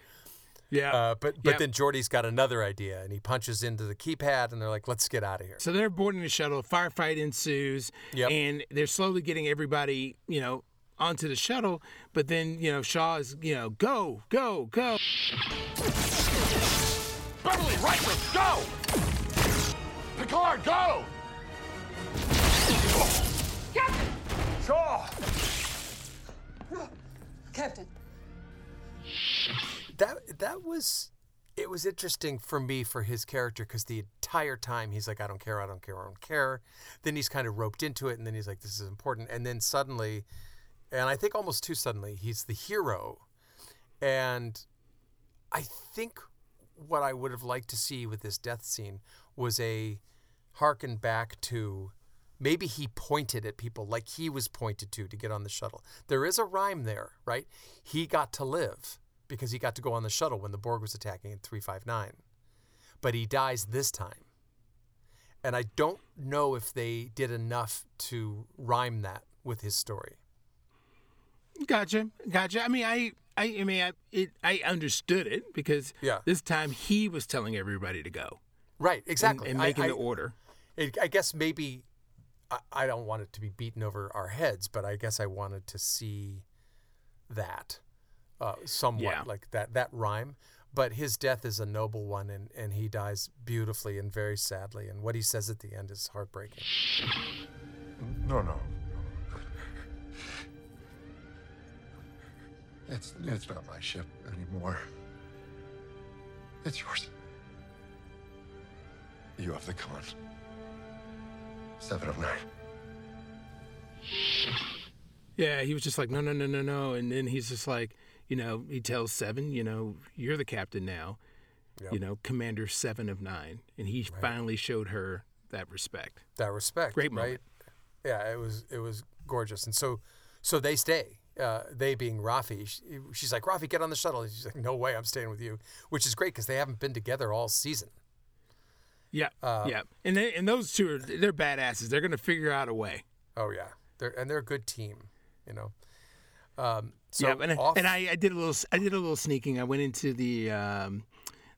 Yeah. Uh, but but Yep. then Geordi's got another idea, and he punches into the keypad, and they're like, "Let's get out of here." So they're boarding the shuttle. A firefight ensues, Yep. and they're slowly getting everybody, you know, onto the shuttle. But then, you know, Shaw is, you know, go, go, go. Beverly, Riker, go! Picard, go! Was it was interesting for me for his character because the entire time he's like, "I don't care, I don't care, I don't care." Then he's kind of roped into it, and then he's like, "This is important." And then suddenly, and I think almost too suddenly, he's the hero. And I think what I would have liked to see with this death scene was a harken back to maybe he pointed at people like he was pointed to to get on the shuttle. There is a rhyme there, right? He got to live because he got to go on the shuttle when the Borg was attacking in 359. But he dies this time. And I don't know if they did enough to rhyme that with his story. Gotcha, gotcha. I mean, I, I, I mean, I, it, I understood it because Yeah. this time he was telling everybody to go. Right, exactly. and I- making I- the order. It, I guess maybe I, I don't want it to be beaten over our heads, but I guess I wanted to see that uh, somewhat Yeah. like that that rhyme. But his death is a noble one, and, and he dies beautifully and very sadly. And what he says at the end is heartbreaking. No, no. It's it's not my ship anymore. It's yours. You have the conn. Seven of nine. Yeah, he was just like, no, no, no, no, no. And then he's just like, you know, he tells Seven, you know, you're the captain now, you know, Commander Seven of Nine. And he finally showed her that respect. That respect, Great right? moment. Yeah, it was it was gorgeous, and so so they stay. Uh, they being Raffi, she, she's like Raffi, get on the shuttle. And she's like, no way, I'm staying with you, which is great because they haven't been together all season. Yeah, Uh, yeah. And they, and those two are they're badasses. They're gonna figure out a way. Oh yeah, they're and they're a good team, you know. Um, so yeah, and, I- and I, I did a little I did a little sneaking. I went into the um,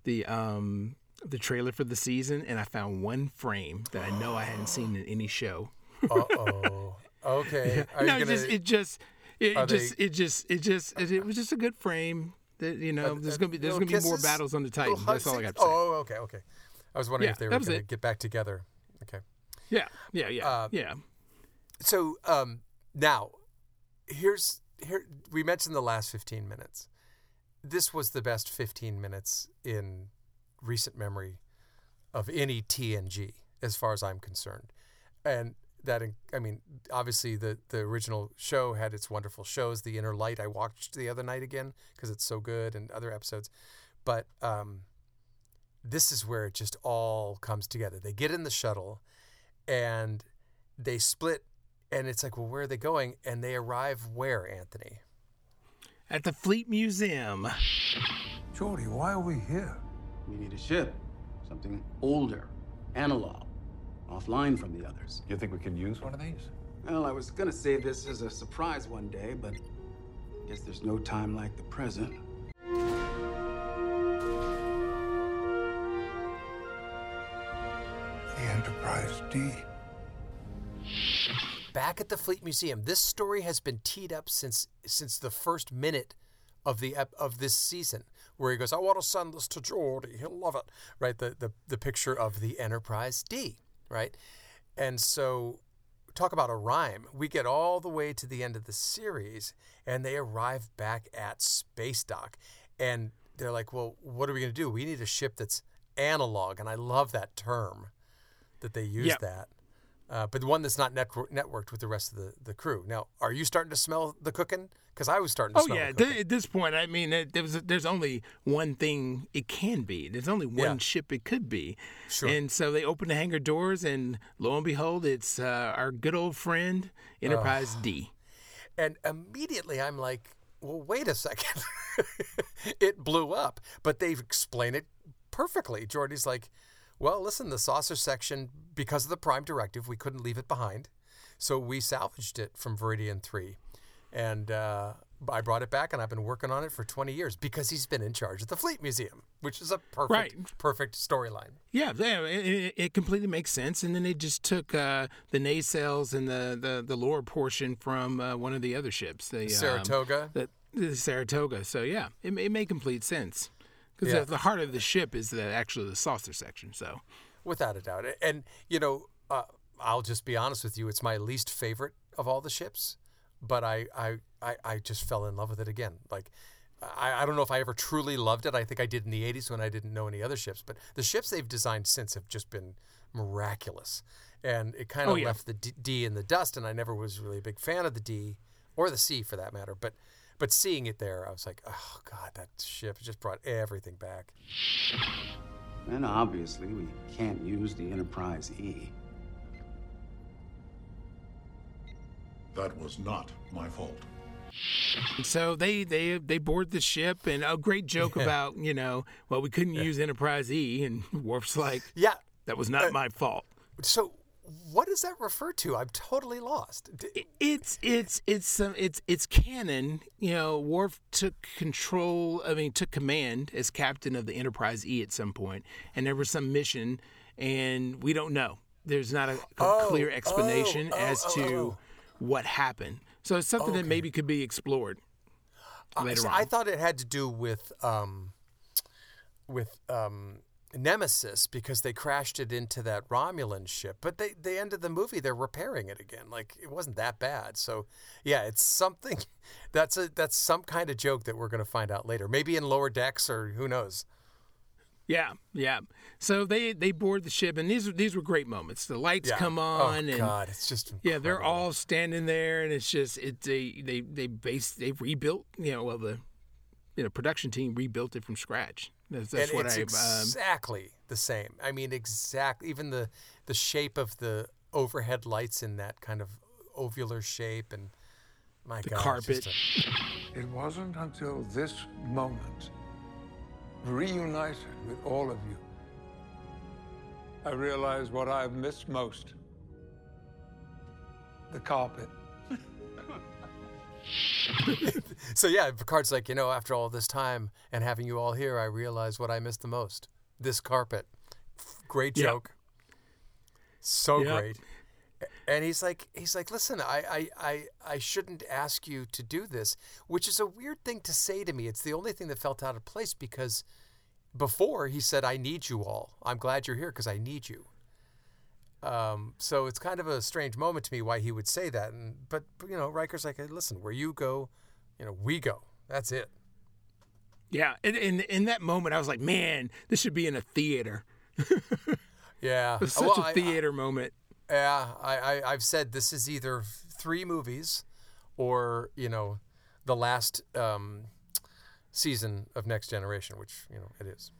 the um, the trailer for the season, and I found one frame that I know I hadn't seen in any show. uh oh, okay. Are no, it gonna, just it just it are just they- it just it just it, it was just a good frame. That you know, there's gonna be there's gonna be more battles on the Titan. That's all I got to say. Oh, okay, okay. I was wondering Yeah, if they were going to it. get back together. Okay. Yeah, yeah, yeah, Uh, yeah. So um, now, here's here we mentioned the last 15 minutes. This was the best 15 minutes in recent memory of any TNG, as far as I'm concerned, and that I mean, obviously the the original show had its wonderful shows. The Inner Light I watched the other night again because it's so good, and other episodes, but um, this is where it just all comes together. They get in the shuttle, and they split and it's like well where are they going and they arrive where anthony At the Fleet Museum. Geordi, why are we here? We need a ship. Something older, analog, offline from the others. You think we can use one of these? Well, I was gonna save this as a surprise one day, but I guess there's no time like the present. The Enterprise D. back at the fleet museum this story has been teed up since since the first minute of the of this season where he goes i want to send this to Geordi. he'll love it. Right? The, the the picture of the enterprise d right? And so talk about a rhyme. We get all the way to the end of the series and they arrive back at space dock and they're like well what are we going to do? We need a ship that's analog and i love that term that they use Yep. that uh, but one that's not network- networked with the rest of the, the crew. Now, are you starting to smell the cooking? Because I was starting to Oh smell yeah, the th- at this point, I mean, there- there was there's only one thing it can be. There's only one Yeah. ship it could be. Sure. And so they open the hangar doors, and lo and behold, it's uh, our good old friend Enterprise D. And immediately I'm like, well, wait a second. it blew up. But they've explained it perfectly. Geordi's like, Well, listen, the saucer section, because of the Prime directive, we couldn't leave it behind. So we salvaged it from Veridian 3. And uh, I brought it back, and I've been working on it for 20 years because he's been in charge of the Fleet Museum, which is a perfect, Right. perfect storyline. Yeah, yeah, it, it- completely makes sense. And then they just took uh, the nacelles and the, the, the lower portion from uh, one of the other ships, the um, Saratoga? the, the Saratoga. So yeah, it, it made complete sense because Yeah. the, the heart of the ship is the actually the saucer section. So Without a doubt. And, you know, uh, I'll just be honest with you, it's my least favorite of all the ships, but I, I, I, I just fell in love with it again. Like, I, I don't know if I ever truly loved it. I think I did in the 80s when I didn't know any other ships, but the ships they've designed since have just been miraculous. And it kind of Oh, yeah. left the D, D in the dust, and I never was really a big fan of the D or the C for that matter. But but seeing it there, I was like, oh god, that ship just brought everything back. And obviously, we can't use the Enterprise E. That was not my fault. So they they they board the ship, and a great joke Yeah. about you know, well, we couldn't use Enterprise E, and Worf's like, yeah, that was not uh, my fault. So what does that refer to? I'm totally lost. It's it's it's um, it's it's canon. You know, Worf took control. I mean, took command as captain of the Enterprise E at some point, and there was some mission, and we don't know. There's not a, a Oh, clear explanation oh, oh, as oh, to oh. what happened. So it's something that maybe could be explored Uh, later see, on. I thought it had to do with um, with um, Nemesis because they crashed it into that Romulan ship. But they the end of the movie they're repairing it again. Like it wasn't that bad. So yeah, it's something. That's a that's some kind of joke that we're going to find out later. Maybe in lower decks or who knows. Yeah, yeah. So they they board the ship, and these these were great moments. The lights Yeah. come Oh, on, and God, it's just yeah, they're all standing there, and it's just it they they they base they rebuilt you know well the you know production team rebuilt it from scratch. That's, that's and what it's I um, exactly the same. I mean, exactly. Even the the shape of the overhead lights in that kind of ovular shape, and my The God, it's just carpet. It wasn't until this moment, reunited with all of you, I realized what I've missed most the carpet. so yeah, Picard's like, you know, after all this time and having you all here, I realize what I miss the most. This carpet. Great Yep. joke. So Yep. great. And he's like, he's like, listen, I, I, I, I shouldn't ask you to do this, which is a weird thing to say to me. It's the only thing that felt out of place because before he said, I need you all. I'm glad you're here because I need you. Um, so it's kind of a strange moment to me why he would say that. And but you know, Riker's like, hey, listen, where you go, you know, we go. That's it. yeah. And in in that moment, I was like, man, this should be in a theater. Yeah, It was such Well, a I- theater moment. Yeah, I, I I've said this is either three movies, or you know, the last um, season of Next Generation, which you know it is.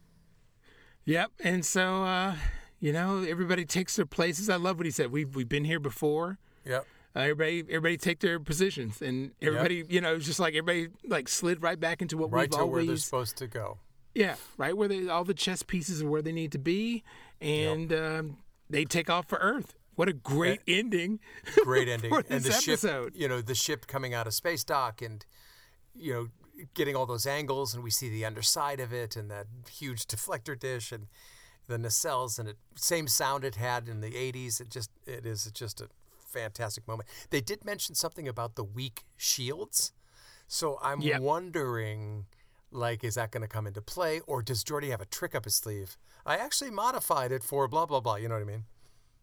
Yep. And so uh, you know, everybody takes their places. I love what he said. We've we've been here before. Yep. Uh, everybody, everybody take their positions, and everybody, you know, it's just like everybody like slid right back into what Right we've always. Right to always where they're supposed to go. Yeah, right where they all the chess pieces are where they need to be, and um, they take off for Earth. What a great ending! Great ending. and the episode. ship, you know, the ship coming out of space dock and you know, getting all those angles and we see the underside of it and that huge deflector dish and the nacelles and it same sound it had in the 80s. It just it is just a fantastic moment. They did mention something about the weak shields. So I'm Yep. wondering like is that going to come into play or does Geordi have a trick up his sleeve? I actually modified it for blah blah blah, you know what I mean?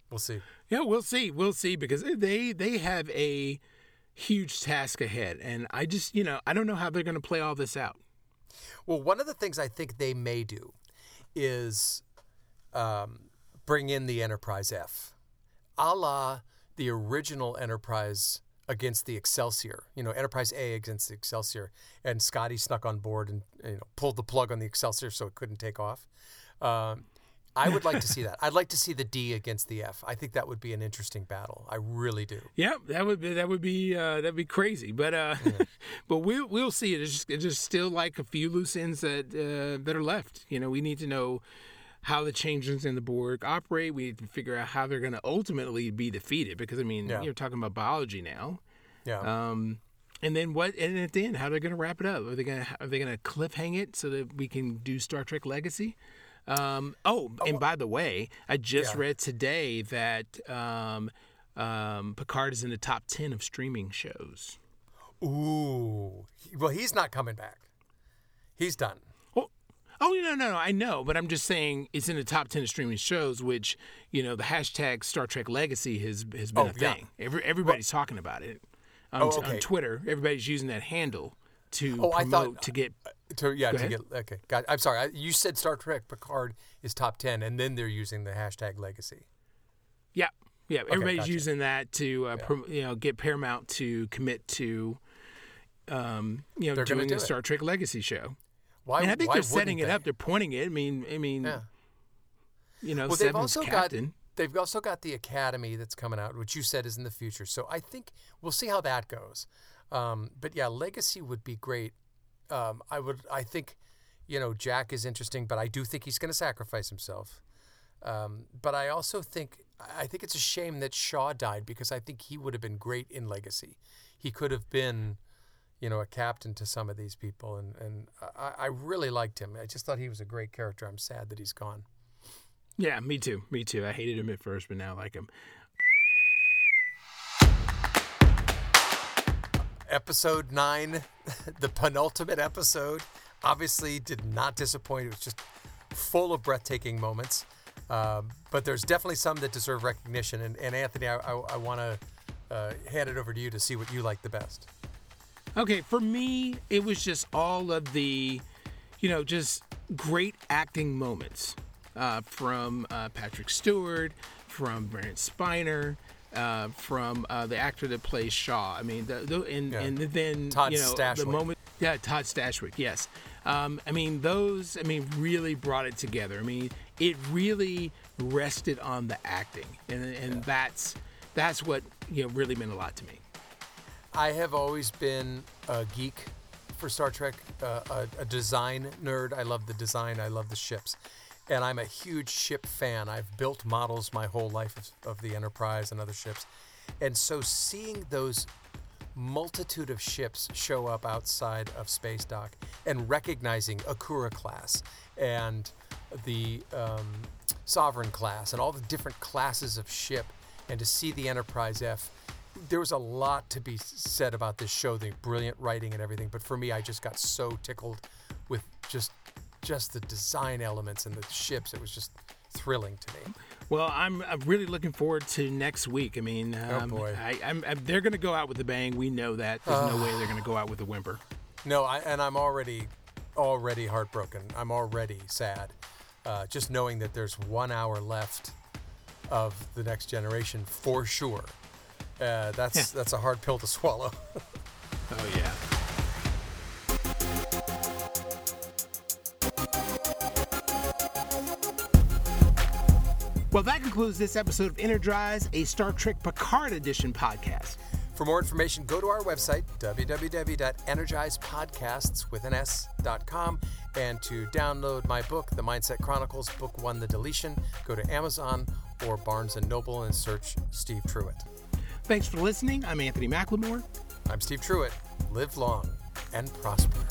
We'll see. Yeah, we'll see. We'll see because they they have a huge task ahead, and I just you know I don't know how they're going to play all this out. Well, one of the things I think they may do is um, bring in the Enterprise F, a la the original Enterprise against the Excelsior. You know, Enterprise A against the Excelsior, and Scotty snuck on board and you know pulled the plug on the Excelsior so it couldn't take off. Um, I would like to see that. I'd like to see the D against the F. I think that would be an interesting battle. I really do. Yeah, that would be that would be uh, that'd be crazy, but uh, but we'll we'll see. It's just, it's just still like a few loose ends that uh, that are left. You know, we need to know how the changelings in the Borg operate. We need to figure out how they're going to ultimately be defeated. Because I mean, Yeah. you're talking about biology now. Yeah. Um, and then what? And at the end, how they're going to wrap it up? Are they going to are they going to cliffhang it so that we can do Star Trek Legacy? Um, oh, and by the way, I just Yeah. read today that um, um, Picard is in the top ten of streaming shows. Ooh. Well, he's not coming back. He's done. Oh no no no! I know, but I'm just saying it's in the top ten of streaming shows, which you know the hashtag Star Trek Legacy has has been Oh, a yeah. thing. Every, everybody's talking about it on, Oh, on. Twitter. Everybody's using that handle to Oh, I promote thought- to get. To, yeah, to get okay. Got, I'm sorry. I, you said Star Trek Picard is top ten, and then they're using the hashtag Legacy. Yeah, yeah. Okay, Everybody's gotcha. using that to uh, prom- you know get Paramount to commit to, um, you know, They're doing do a it. Star Trek Legacy show. Why? and I think why they're setting it up. They're pointing it. I mean, I mean, Yeah. you know, well, they've also captain. got they've also got the Academy that's coming out, which you said is in the future. So I think we'll see how that goes. Um, but yeah, Legacy would be great. Um, I would. I think, you know, Jack is interesting, but I do think he's going to sacrifice himself. Um, but I also think I think it's a shame that Shaw died because I think he would have been great in Legacy. He could have been, you know, a captain to some of these people, and and I, I really liked him. I just thought he was a great character. I'm sad that he's gone. Yeah, me too. Me too. I hated him at first, but now I like him. episode nine, the penultimate episode, obviously did not disappoint. It was just full of breathtaking moments. Um, but there's definitely some that deserve recognition. And, and Anthony, I, I, I want to uh, hand it over to you to see what you like the best. Okay, for me, it was just all of the, you know, just great acting moments uh, from uh, Patrick Stewart, from Brent Spiner, uh, from uh, the actor that plays Shaw. I mean, the, the, and, Yeah. and then Todd you know the moment. Yeah, Todd Stashwick. Yes. Um, I mean, those. I mean, really brought it together. I mean, it really rested on the acting, and and that's that's what you know really meant a lot to me. I have always been a geek for Star Trek, uh, a, a design nerd. I love the design, I love the ships. And I'm a huge ship fan. I've built models my whole life of, of the Enterprise and other ships. And so seeing those multitude of ships show up outside of Space Dock and recognizing Akira class and the um, Sovereign class and all the different classes of ship, and to see the Enterprise F, there was a lot to be said about this show, the brilliant writing and everything. But for me, I just got so tickled with just just the design elements and the ships. It was just thrilling to me. Well, I'm, I'm really looking forward to next week. I mean, Oh, um, boy. I, I'm, I'm- they're going to go out with a bang. We know that. There's no way they're going to go out with a whimper. No, I, and I'm already already heartbroken. I'm already sad. Uh, just knowing that there's one hour left of the next generation for sure. Uh, that's that's a hard pill to swallow. oh yeah. Well, that concludes this episode of Energize, a Star Trek Picard edition podcast. For more information, go to our website, www.energizepodcasts with an S.com. And to download my book, The Mindset Chronicles, Book One, The Deletion, go to Amazon or Barnes & Noble and search Steve Truitt. Thanks for listening. I'm Anthony McLemore. I'm Steve Truitt. Live long and prosper.